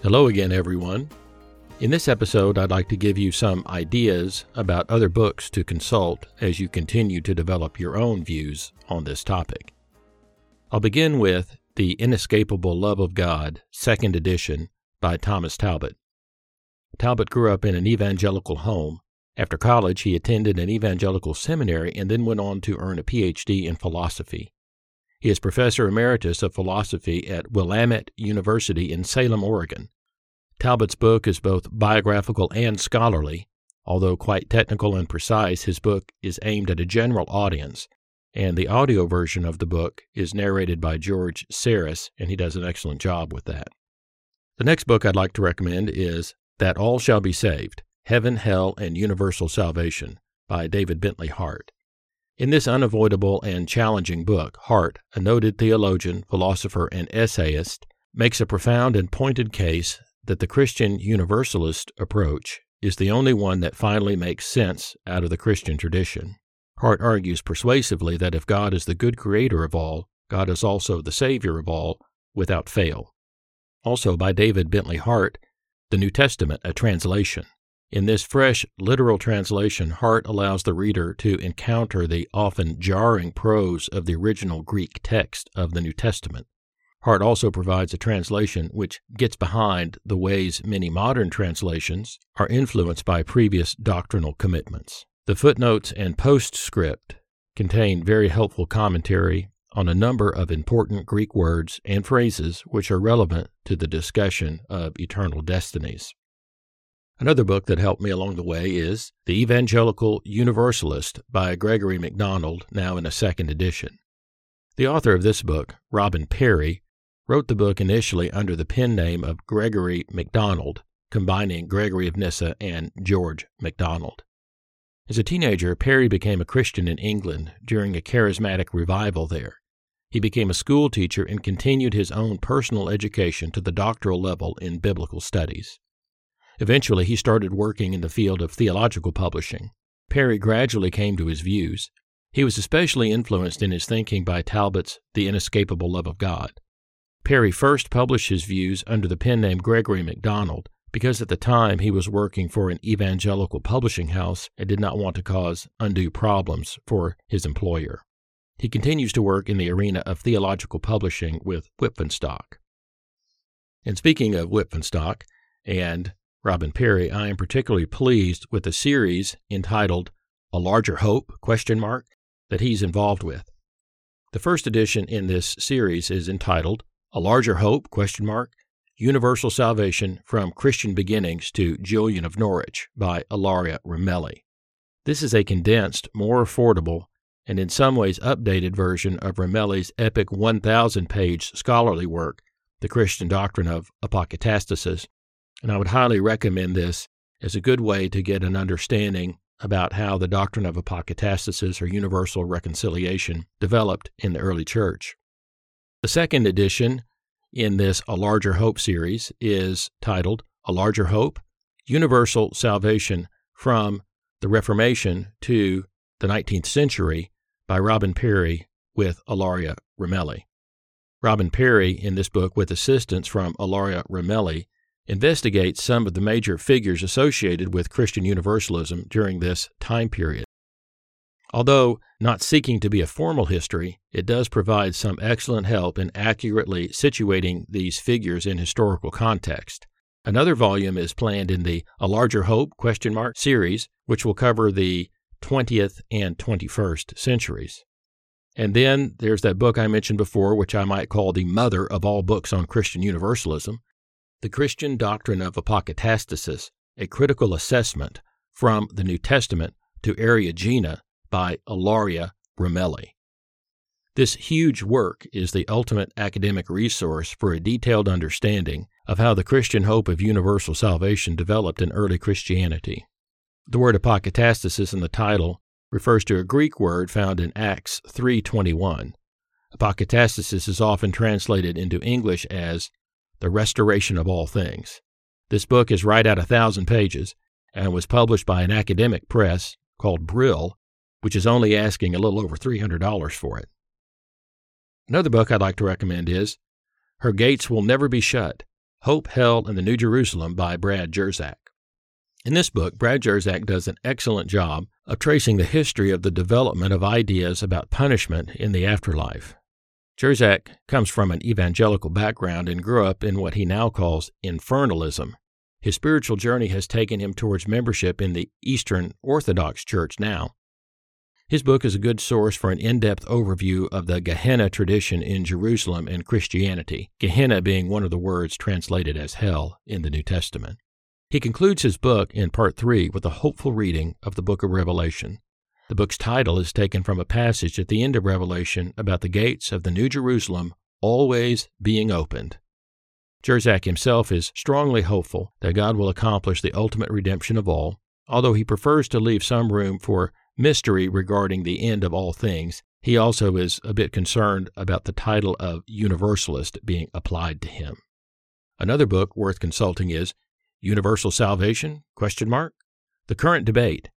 Hello again, everyone. In this episode, I'd like to give you some ideas about other books to consult as you continue to develop your own views on this topic. I'll begin with The Inescapable Love of God, second edition, by Thomas Talbott. Talbott grew up in an evangelical home. After college, he attended an evangelical seminary and then went on to earn a PhD in philosophy. He is professor emeritus of philosophy at Willamette University in Salem, Oregon. Talbott's book is both biographical and scholarly. Although quite technical and precise, his book is aimed at a general audience, and the audio version of the book is narrated by George Sarris, and he does an excellent job with that. The next book I'd like to recommend is That All Shall Be Saved Heaven, Hell, and Universal Salvation by David Bentley Hart. In this unavoidable and challenging book, Hart, a noted theologian, philosopher, and essayist, makes a profound and pointed case that the Christian Universalist approach is the only one that finally makes sense out of the Christian tradition. Hart argues persuasively that if God is the good creator of all, God is also the Savior of all, without fail. Also by David Bentley Hart, The New Testament, a translation. In this fresh literal translation, Hart allows the reader to encounter the often jarring prose of the original Greek text of the New Testament. Hart also provides a translation which gets behind the ways many modern translations are influenced by previous doctrinal commitments. The footnotes and postscript contain very helpful commentary on a number of important Greek words and phrases which are relevant to the discussion of eternal destinies. Another book that helped me along the way is The Evangelical Universalist by Gregory MacDonald, now in a second edition. The author of this book, Robin Parry, wrote the book initially under the pen name of Gregory MacDonald, combining Gregory of Nyssa and George MacDonald. As a teenager, Parry became a Christian in England during a charismatic revival there. He became a school teacher and continued his own personal education to the doctoral level in biblical studies. Eventually, he started working in the field of theological publishing. Parry gradually came to his views. He was especially influenced in his thinking by Talbott's The Inescapable Love of God. Parry first published his views under the pen name Gregory MacDonald because at the time he was working for an evangelical publishing house and did not want to cause undue problems for his employer. He continues to work in the arena of theological publishing with Wipf and Stock. And speaking of Wipf and Stock and Robin Parry, I am particularly pleased with the series entitled A Larger Hope question mark that he's involved with. The first edition in this series is entitled A Larger Hope question mark Universal Salvation from Christian Beginnings to Julian of Norwich by Ilaria Ramelli. This is a condensed, more affordable, and in some ways updated version of Ramelli's epic 1,000 page scholarly work, The Christian Doctrine of Apokatastasis, and I would highly recommend this as a good way to get an understanding about how the doctrine of apocatastasis or universal reconciliation developed in the early church. The second edition in this A Larger Hope series is titled A Larger Hope Universal Salvation from the Reformation to the 19th Century by Robin Parry with Ilaria Ramelli. Robin Parry, in this book, with assistance from Ilaria Ramelli, investigates some of the major figures associated with Christian Universalism during this time period. Although not seeking to be a formal history, it does provide some excellent help in accurately situating these figures in historical context. Another volume is planned in the A Larger Hope question mark series, which will cover the 20th and 21st centuries. And then there's that book I mentioned before, which I might call the mother of all books on Christian Universalism, the Christian Doctrine of Apokatastasis, a critical assessment from the New Testament to Eriugena by Ilaria Ramelli. This huge work is the ultimate academic resource for a detailed understanding of how the Christian hope of universal salvation developed in early Christianity. The word apokatastasis in the title refers to a Greek word found in Acts 3:21. Apokatastasis is often translated into English as the restoration of all things. This book is right at a thousand pages and was published by an academic press called Brill, which is only asking a little over $300 for it. Another book I'd like to recommend is Her Gates Will Never Be Shut Hope, Hell, and the New Jerusalem by Brad Jersak. In this book, Brad Jersak does an excellent job of tracing the history of the development of ideas about punishment in the afterlife. Jersak comes from an evangelical background and grew up in what he now calls infernalism. His spiritual journey has taken him towards membership in the Eastern Orthodox Church now. His book is a good source for an in depth overview of the Gehenna tradition in Jerusalem and Christianity, Gehenna being one of the words translated as hell in the New Testament. He concludes his book in part three with a hopeful reading of the book of Revelation. The book's title is taken from a passage at the end of Revelation about the gates of the New Jerusalem always being opened. Jersak himself is strongly hopeful that God will accomplish the ultimate redemption of all, although he prefers to leave some room for mystery regarding the end of all things. He also is a bit concerned about the title of Universalist being applied to him. Another book worth consulting is Universal Salvation? Question mark. The Current Debate,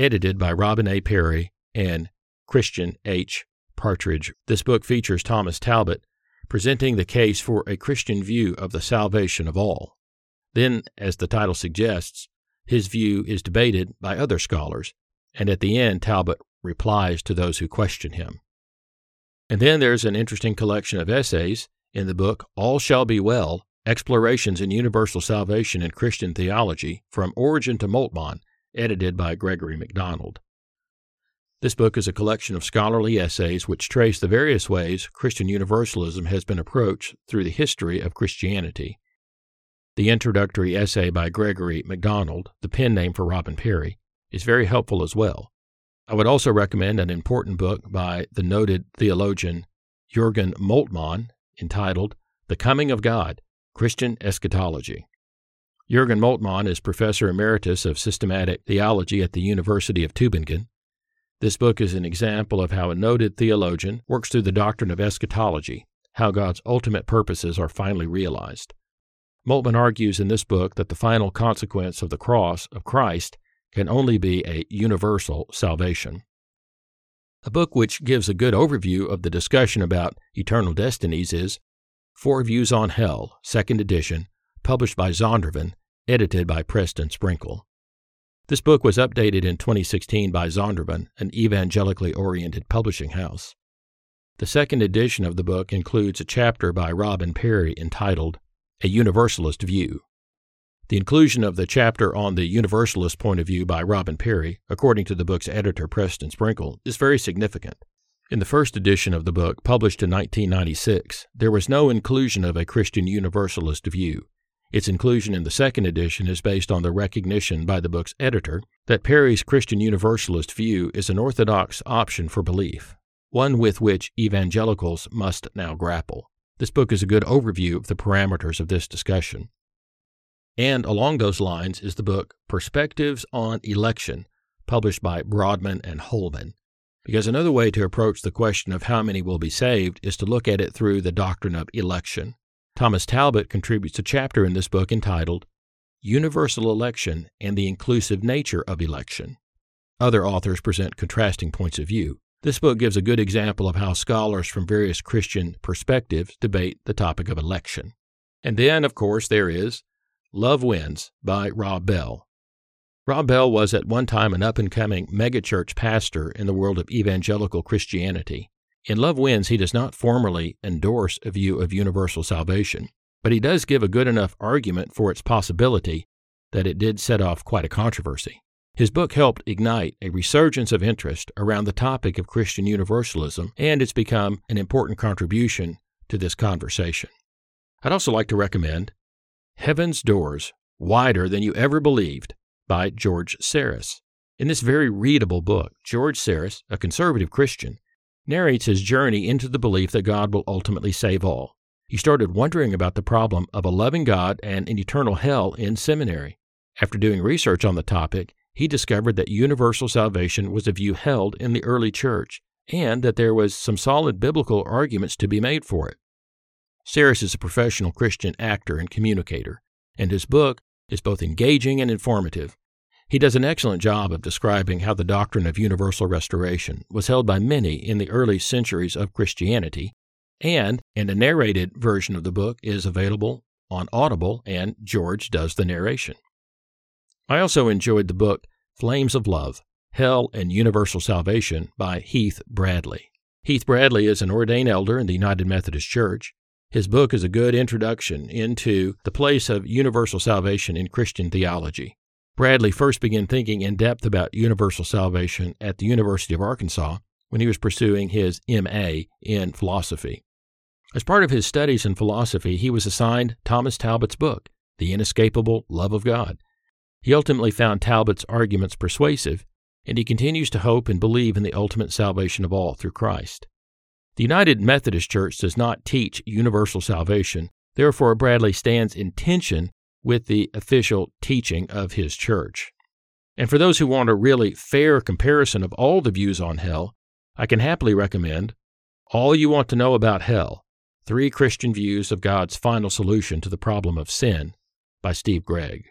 edited by Robin A. Parry and Christian H. Partridge. This book features Thomas Talbott presenting the case for a Christian view of the salvation of all. Then, as the title suggests, his view is debated by other scholars, and at the end, Talbott replies to those who question him. And then there's an interesting collection of essays in the book All Shall Be Well Explorations in Universal Salvation and Christian Theology From Origen to Moltmann, edited by Gregory MacDonald. This book is a collection of scholarly essays which trace the various ways Christian Universalism has been approached through the history of Christianity. The introductory essay by Gregory MacDonald, the pen name for Robin Parry, is very helpful as well. I would also recommend an important book by the noted theologian Jurgen Moltmann entitled The Coming of God Christian Eschatology. Jürgen Moltmann is Professor Emeritus of Systematic Theology at the University of Tübingen. This book is an example of how a noted theologian works through the doctrine of eschatology, how God's ultimate purposes are finally realized. Moltmann argues in this book that the final consequence of the cross of Christ can only be a universal salvation. A book which gives a good overview of the discussion about eternal destinies is Four Views on Hell, Second Edition, published by Zondervan, edited by Preston Sprinkle. This book was updated in 2016 by Zondervan, an evangelically oriented publishing house. The second edition of the book includes a chapter by Robin Parry entitled A Universalist View. The inclusion of the chapter on the Universalist point of view by Robin Parry, according to the book's editor Preston Sprinkle, is very significant. In the first edition of the book, published in 1996, there was no inclusion of a Christian Universalist view. Its inclusion in the second edition is based on the recognition by the book's editor that Parry's Christian Universalist view is an orthodox option for belief, one with which evangelicals must now grapple. This book is a good overview of the parameters of this discussion. And along those lines is the book Perspectives on Election, published by Broadman and Holman. Because another way to approach the question of how many will be saved is to look at it through the doctrine of election. Thomas Talbott contributes a chapter in this book entitled Universal Election and the Inclusive Nature of Election. Other authors present contrasting points of view. This book gives a good example of how scholars from various Christian perspectives debate the topic of election. And then, of course, there is Love Wins by Rob Bell, Rob Bell was at one time an up and coming megachurch pastor in the world of evangelical Christianity. In Love Wins, he does not formally endorse a view of universal salvation, but he does give a good enough argument for its possibility that it did set off quite a controversy. His book helped ignite a resurgence of interest around the topic of Christian universalism, and it's become an important contribution to this conversation. I'd also like to recommend Heaven's Doors Wider Than You Ever Believed by George Sarris. In this very readable book, George Sarris, a conservative Christian, narrates his journey into the belief that God will ultimately save all. He started wondering about the problem of a loving God and an eternal hell in seminary. After doing research on the topic, he discovered that universal salvation was a view held in the early church and that there was some solid biblical arguments to be made for it. Sarris is a professional Christian actor and communicator, and his book is both engaging and informative. He does an excellent job of describing how the doctrine of universal restoration was held by many in the early centuries of Christianity, and, and a narrated version of the book is available on Audible, and George does the narration. I also enjoyed the book Flames of Love Hell and Universal Salvation by Heath Bradley. Heath Bradley is an ordained elder in the United Methodist Church. His book is a good introduction into the place of universal salvation in Christian theology. Bradley first began thinking in depth about universal salvation at the University of Arkansas when he was pursuing his MA in philosophy. As part of his studies in philosophy, he was assigned Thomas Talbott's book, The Inescapable Love of God, he ultimately found Talbott's arguments persuasive, and he continues to hope and believe in the ultimate salvation of all through Christ. The United Methodist Church does not teach universal salvation, therefore, Bradley stands in tension with the official teaching of his church. And for those who want a really fair comparison of all the views on hell, I can happily recommend All You Want to Know About Hell Three Christian Views of God's Final Solution to the Problem of Sin by Steve Gregg.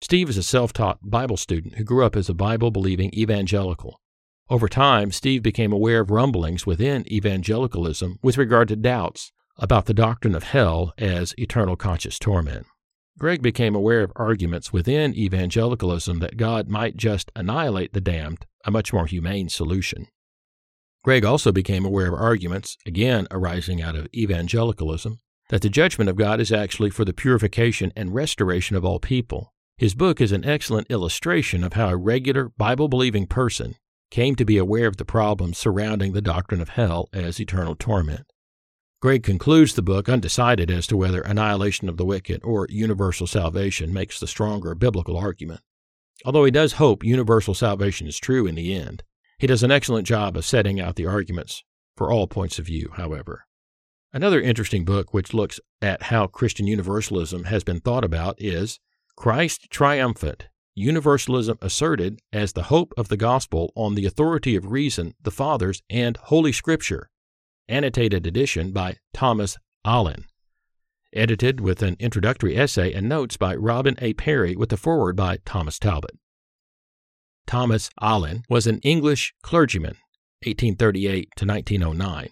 Steve is a self taught Bible student who grew up as a Bible believing evangelical. Over time, Steve became aware of rumblings within evangelicalism with regard to doubts about the doctrine of hell as eternal conscious torment. Gregg became aware of arguments within evangelicalism that God might just annihilate the damned, a much more humane solution. Gregg also became aware of arguments, again arising out of evangelicalism, that the judgment of God is actually for the purification and restoration of all people, his book is an excellent illustration of how a regular Bible believing person came to be aware of the problems surrounding the doctrine of hell as eternal torment. Gregg concludes the book undecided as to whether annihilation of the wicked or universal salvation makes the stronger biblical argument. Although he does hope universal salvation is true in the end, he does an excellent job of setting out the arguments for all points of view, however. Another interesting book which looks at how Christian universalism has been thought about is Christ triumphant, universalism asserted as the hope of the gospel on the authority of reason, the Fathers, and Holy Scripture. Annotated edition by Thomas Allin. Edited with an introductory essay and notes by Robin A. Parry with a foreword by Thomas Talbott. Thomas Allin was an English clergyman, 1838 to 1909.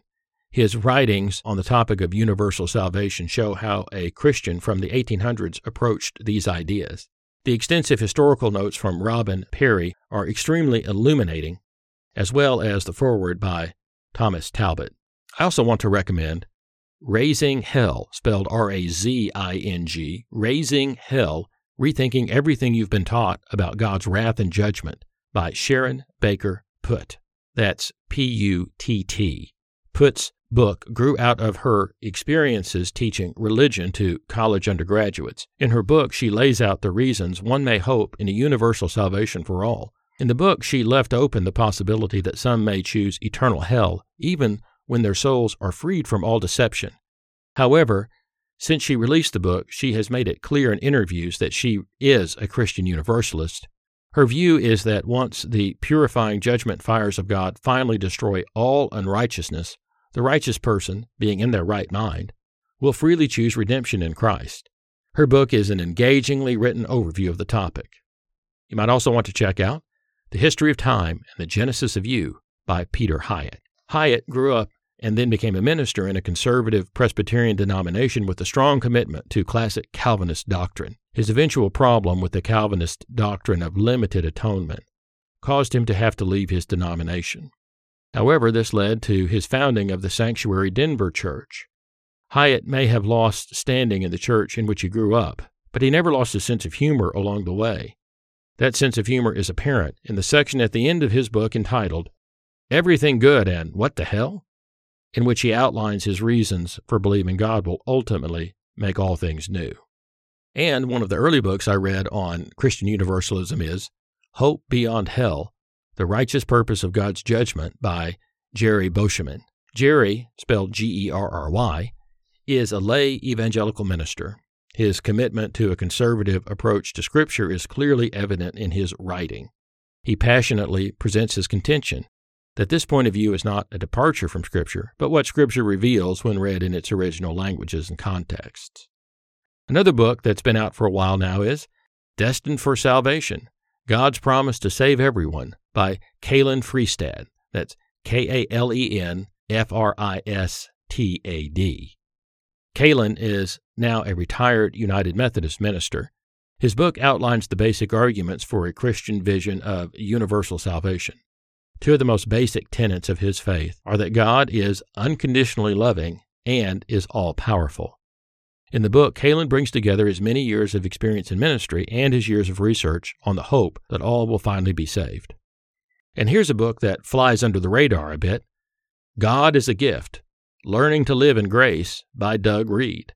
His writings on the topic of universal salvation show how a Christian from the 1800s approached these ideas. The extensive historical notes from Robin Parry are extremely illuminating, as well as the foreword by Thomas Talbott. I also want to recommend Razing Hell, spelled R A Z I N G, Razing Hell Rethinking Everything You've Been Taught About God's Wrath and Judgment by Sharon Baker Putt. That's P U T T. Putt's book grew out of her experiences teaching religion to college undergraduates. In her book, she lays out the reasons one may hope in a universal salvation for all. In the book, she left open the possibility that some may choose eternal hell, even when their souls are freed from all deception. However, since she released the book, she has made it clear in interviews that she is a Christian Universalist. Her view is that once the purifying judgment fires of God finally destroy all unrighteousness, the righteous person, being in their right mind, will freely choose redemption in Christ. Her book is an engagingly written overview of the topic. You might also want to check out The History of Time and the Genesis of You by Peter Hiett. Hiett grew up and then became a minister in a conservative Presbyterian denomination with a strong commitment to classic Calvinist doctrine. His eventual problem with the Calvinist doctrine of limited atonement caused him to have to leave his denomination. However, this led to his founding of the Sanctuary Denver Church. Hiett may have lost standing in the church in which he grew up, but he never lost his sense of humor along the way. That sense of humor is apparent in the section at the end of his book entitled Everything Good and What the Hell? In which he outlines his reasons for believing God will ultimately make all things new. And one of the early books I read on Christian Universalism is Hope Beyond Hell the Righteous Purpose of God's Judgment by Gerry Beauchemin. Gerry, spelled G E R R Y, is a lay evangelical minister. His commitment to a conservative approach to Scripture is clearly evident in his writing. He passionately presents his contention that this point of view is not a departure from Scripture, but what Scripture reveals when read in its original languages and contexts. Another book that's been out for a while now is Destined for Salvation God's Promise to Save Everyone by Kalen Fristad. That's K A L E N F R I S T A D. Kalen is now a retired United Methodist minister. His book outlines the basic arguments for a Christian vision of universal salvation. Two of the most basic tenets of his faith are that God is unconditionally loving and is all powerful. In the book, Kalen brings together his many years of experience in ministry and his years of research on the hope that all will finally be saved. And here's a book that flies under the radar a bit God is a Gift Learning to Live in Grace by Doug Reed.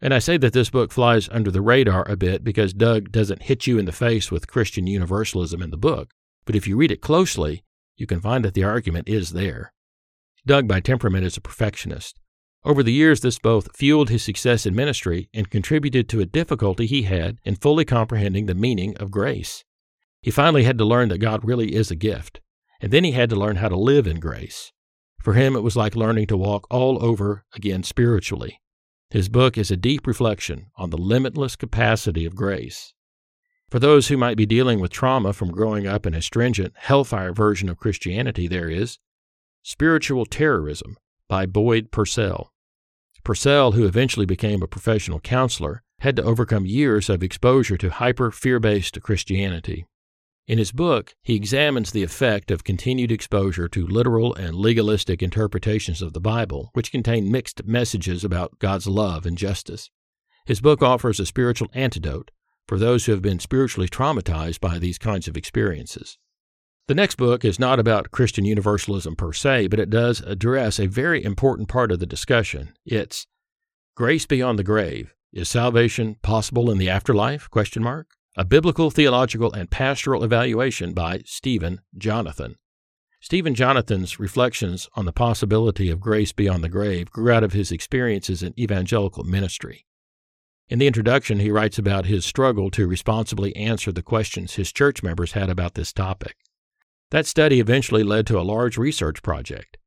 And I say that this book flies under the radar a bit because Doug doesn't hit you in the face with Christian universalism in the book, but if you read it closely, you can find that the argument is there. Doug, by temperament, is a perfectionist. Over the years, this both fueled his success in ministry and contributed to a difficulty he had in fully comprehending the meaning of grace. He finally had to learn that God really is a gift, and then he had to learn how to live in grace. For him, it was like learning to walk all over again spiritually. His book is a deep reflection on the limitless capacity of grace. For those who might be dealing with trauma from growing up in a stringent, hellfire version of Christianity, there is Spiritual Terrorism by Boyd Purcell. Purcell, who eventually became a professional counselor, had to overcome years of exposure to hyper fear based Christianity. In his book, he examines the effect of continued exposure to literal and legalistic interpretations of the Bible, which contain mixed messages about God's love and justice. His book offers a spiritual antidote for those who have been spiritually traumatized by these kinds of experiences. The next book is not about Christian universalism per se, but it does address a very important part of the discussion. It's Grace Beyond the Grave. Is salvation possible in the afterlife? Question mark. A Biblical, Theological, and Pastoral Evaluation by Stephen Jonathan. Stephen Jonathan's reflections on the possibility of grace beyond the grave grew out of his experiences in evangelical ministry. In the introduction, he writes about his struggle to responsibly answer the questions his church members had about this topic. That study eventually led to a large research project.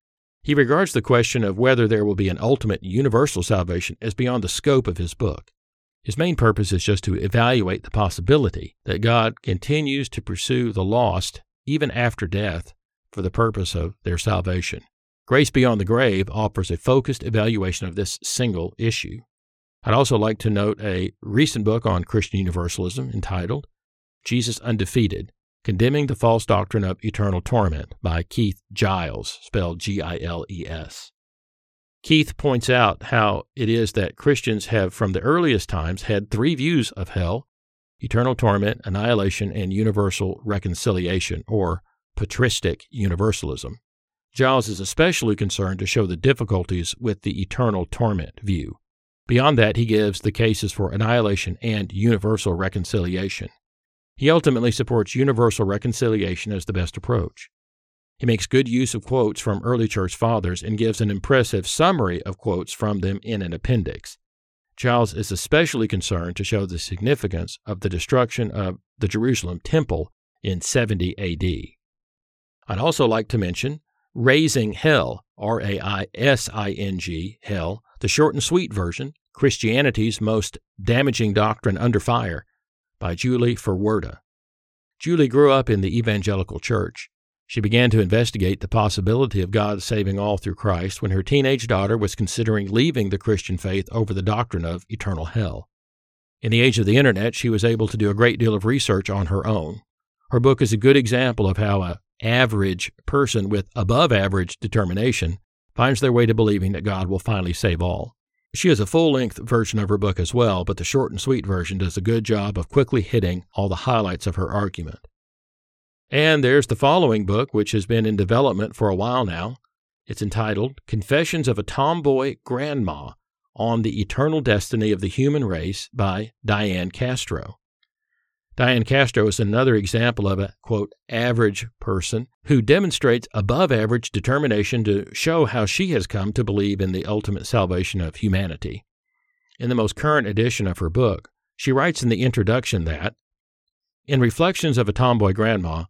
He regards the question of whether there will be an ultimate universal salvation as beyond the scope of his book. His main purpose is just to evaluate the possibility that God continues to pursue the lost even after death for the purpose of their salvation. Grace Beyond the Grave offers a focused evaluation of this single issue. I'd also like to note a recent book on Christian Universalism entitled Jesus Undefeated Condemning the False Doctrine of Eternal Torment by Keith Giles, spelled G I L E S. Keith points out how it is that Christians have from the earliest times had three views of hell eternal torment, annihilation, and universal reconciliation, or patristic universalism. Giles is especially concerned to show the difficulties with the eternal torment view. Beyond that, he gives the cases for annihilation and universal reconciliation. He ultimately supports universal reconciliation as the best approach. He makes good use of quotes from early church fathers and gives an impressive summary of quotes from them in an appendix. Giles is especially concerned to show the significance of the destruction of the Jerusalem temple in 70 AD. I'd also like to mention Raising Hell, R A I S I N G, Hell, the short and sweet version, Christianity's Most Damaging Doctrine Under Fire, by Julie Ferwerda. Julie grew up in the evangelical church. She began to investigate the possibility of God saving all through Christ when her teenage daughter was considering leaving the Christian faith over the doctrine of eternal hell. In the age of the internet, she was able to do a great deal of research on her own. Her book is a good example of how a average person with above average determination finds their way to believing that God will finally save all. She has a full length version of her book as well, but the short and sweet version does a good job of quickly hitting all the highlights of her argument. And there's the following book, which has been in development for a while now. It's entitled Confessions of a Tomboy Grandma on the Eternal Destiny of the Human Race by Diane Castro. Diane Castro is another example of a, quote, average person who demonstrates above average determination to show how she has come to believe in the ultimate salvation of humanity. In the most current edition of her book, she writes in the introduction that, in Reflections of a Tomboy Grandma,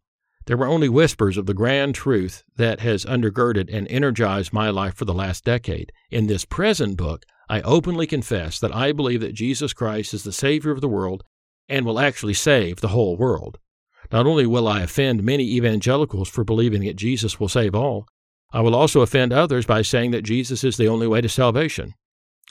there were only whispers of the grand truth that has undergirded and energized my life for the last decade. In this present book, I openly confess that I believe that Jesus Christ is the Savior of the world and will actually save the whole world. Not only will I offend many evangelicals for believing that Jesus will save all, I will also offend others by saying that Jesus is the only way to salvation.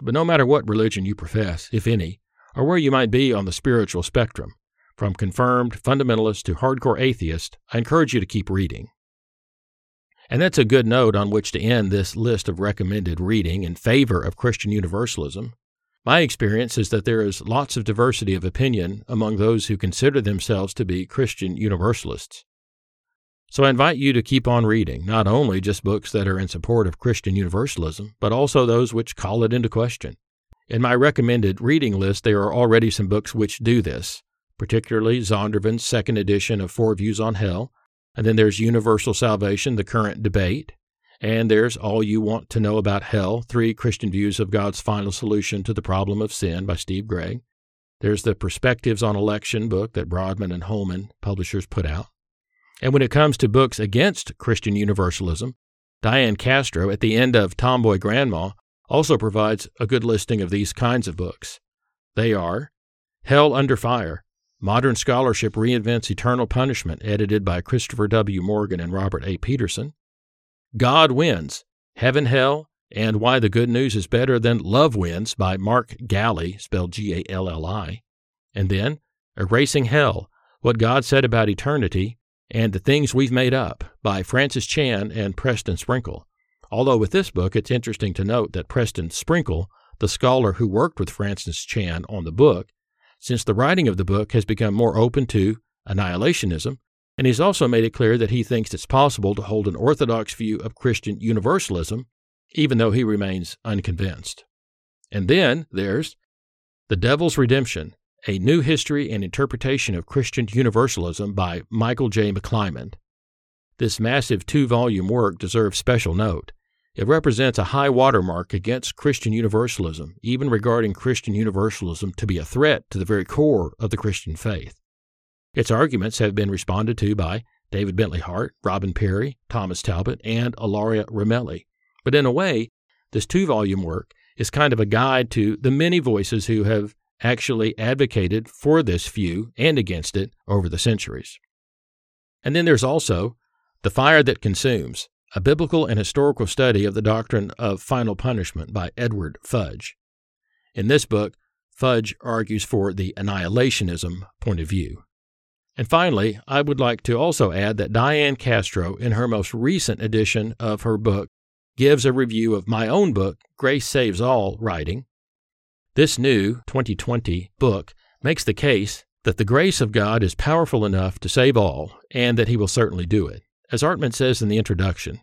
But no matter what religion you profess, if any, or where you might be on the spiritual spectrum, from confirmed fundamentalist to hardcore atheist, I encourage you to keep reading. And that's a good note on which to end this list of recommended reading in favor of Christian Universalism. My experience is that there is lots of diversity of opinion among those who consider themselves to be Christian Universalists. So I invite you to keep on reading, not only just books that are in support of Christian Universalism, but also those which call it into question. In my recommended reading list, there are already some books which do this, particularly Zondervan's second edition of Four Views on Hell, and then there's Universal Salvation, the current debate, and there's All You Want to Know About Hell Three Christian Views of God's Final Solution to the Problem of Sin by Steve Gregg. There's the Perspectives on Election book that Broadman and Holman publishers put out. And when it comes to books against Christian Universalism, Diane Castro, at the end of Tomboy Grandma, also provides a good listing of these kinds of books. They are Hell Under Fire Modern Scholarship Reinvents Eternal Punishment, edited by Christopher W. Morgan and Robert A. Peterson. God Wins Heaven, Hell, and Why the Good News is Better Than Love Wins by Mark Galli, spelled G A L L I. And then Erasing Hell What God Said About Eternity and the Things We've Made Up by Francis Chan and Preston Sprinkle. Although with this book, it's interesting to note that Preston Sprinkle, the scholar who worked with Francis Chan on the book, since the writing of the book has become more open to annihilationism, and he's also made it clear that he thinks it's possible to hold an orthodox view of Christian universalism, even though he remains unconvinced. And then there's The Devil's Redemption A New History and Interpretation of Christian Universalism by Michael J. McClymond. This massive two volume work deserves special note. It represents a high watermark against Christian Universalism, even regarding Christian Universalism to be a threat to the very core of the Christian faith. Its arguments have been responded to by David Bentley Hart, Robin Parry, Thomas Talbott, and Ilaria Ramelli. But in a way, this two volume work is kind of a guide to the many voices who have actually advocated for this view and against it over the centuries. And then there's also The Fire That Consumes, a biblical and historical study of the doctrine of final punishment by Edward Fudge. In this book, Fudge argues for the annihilationism point of view. And finally, I would like to also add that Diane Castro, in her most recent edition of her book, gives a review of my own book, Grace Saves All, writing This new 2020 book makes the case that the grace of God is powerful enough to save all, and that He will certainly do it. As Artman says in the introduction,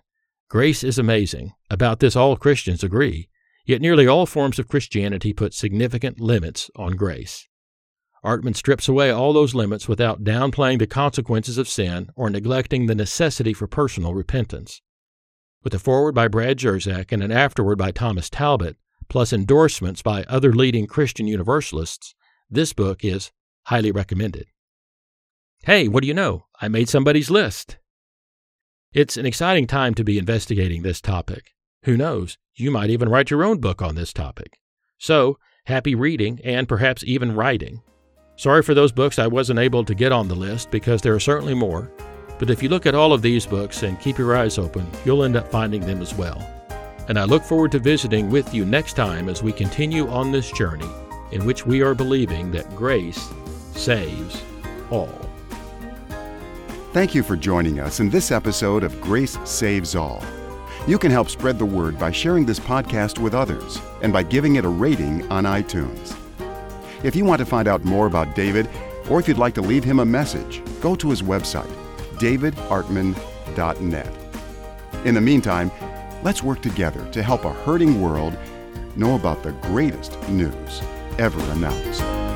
grace is amazing. About this, all Christians agree, yet nearly all forms of Christianity put significant limits on grace. Artman strips away all those limits without downplaying the consequences of sin or neglecting the necessity for personal repentance. With a foreword by Brad Jersak and an afterword by Thomas Talbott, plus endorsements by other leading Christian Universalists, this book is highly recommended. Hey, what do you know? I made somebody's list. It's an exciting time to be investigating this topic. Who knows, you might even write your own book on this topic. So, happy reading and perhaps even writing. Sorry for those books I wasn't able to get on the list because there are certainly more. But if you look at all of these books and keep your eyes open, you'll end up finding them as well. And I look forward to visiting with you next time as we continue on this journey in which we are believing that grace saves all. Thank you for joining us in this episode of Grace Saves All. You can help spread the word by sharing this podcast with others and by giving it a rating on iTunes. If you want to find out more about David, or if you'd like to leave him a message, go to his website, davidartman.net. In the meantime, let's work together to help a hurting world know about the greatest news ever announced.